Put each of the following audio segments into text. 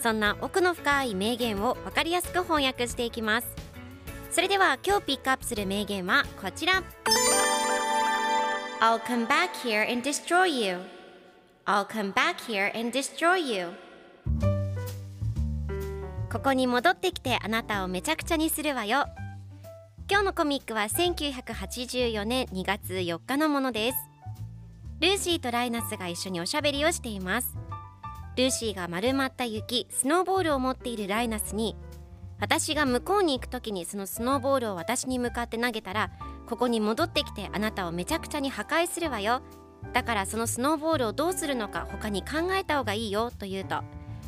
そんな奥の深い名言を分かりやすく翻訳していきます。それでは今日ピックアップする名言はこちら。I'll come back here and destroy you. I'll come back here and destroy you. ここに戻ってきてあなたをめちゃくちゃにするわよ。今日のコミックは1984年2月4日のものです。ルーシーとライナスが一緒におしゃべりをしていますルーシーが丸まった雪スノーボールを持っているライナスに私が向こうに行く時にそのスノーボールを私に向かって投げたらここに戻ってきてあなたをめちゃくちゃに破壊するわよ。だからそのスノーボールをどうするのか他に考えた方がいいよと言うと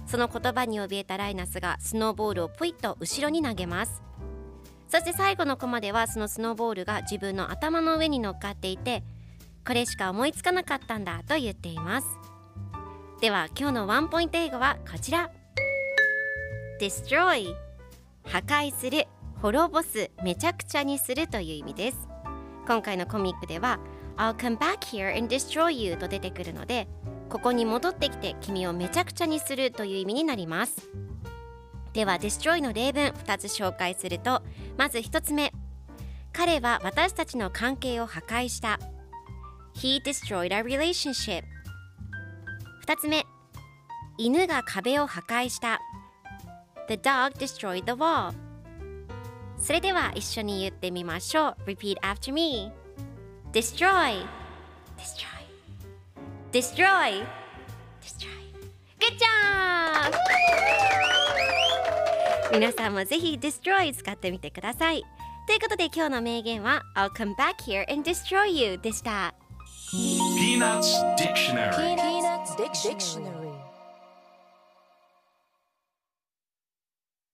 その言葉に怯えたライナスがスノーボールをポイッと後ろに投げます。そして最後のコマではそのスノーボールが自分の頭の上に乗っかっていてこれしか思いつかなかったんだと言っています。では今日のワンポイント英語はこちら。Destroy. 破壊する。滅ぼす。めちゃくちゃにするという意味です。今回のコミックでは I'll come back here and destroy you と出てくるのでここに戻ってきて君をめちゃくちゃにするという意味になります。では destroy の例文2つ紹介するとまず1つ目。彼は私たちの関係を破壊した。He destroyed our relationship. 2つ目犬が壁を破壊した The dog destroyed the wall それでは一緒に言ってみましょう Repeat after me Destroy Destroy Destroy Destroy Good job! 皆さんもぜひ Destroy 使ってみてくださいということで今日の名言は I'll come back here and destroy you でした Peanuts Dictionary Dictionary.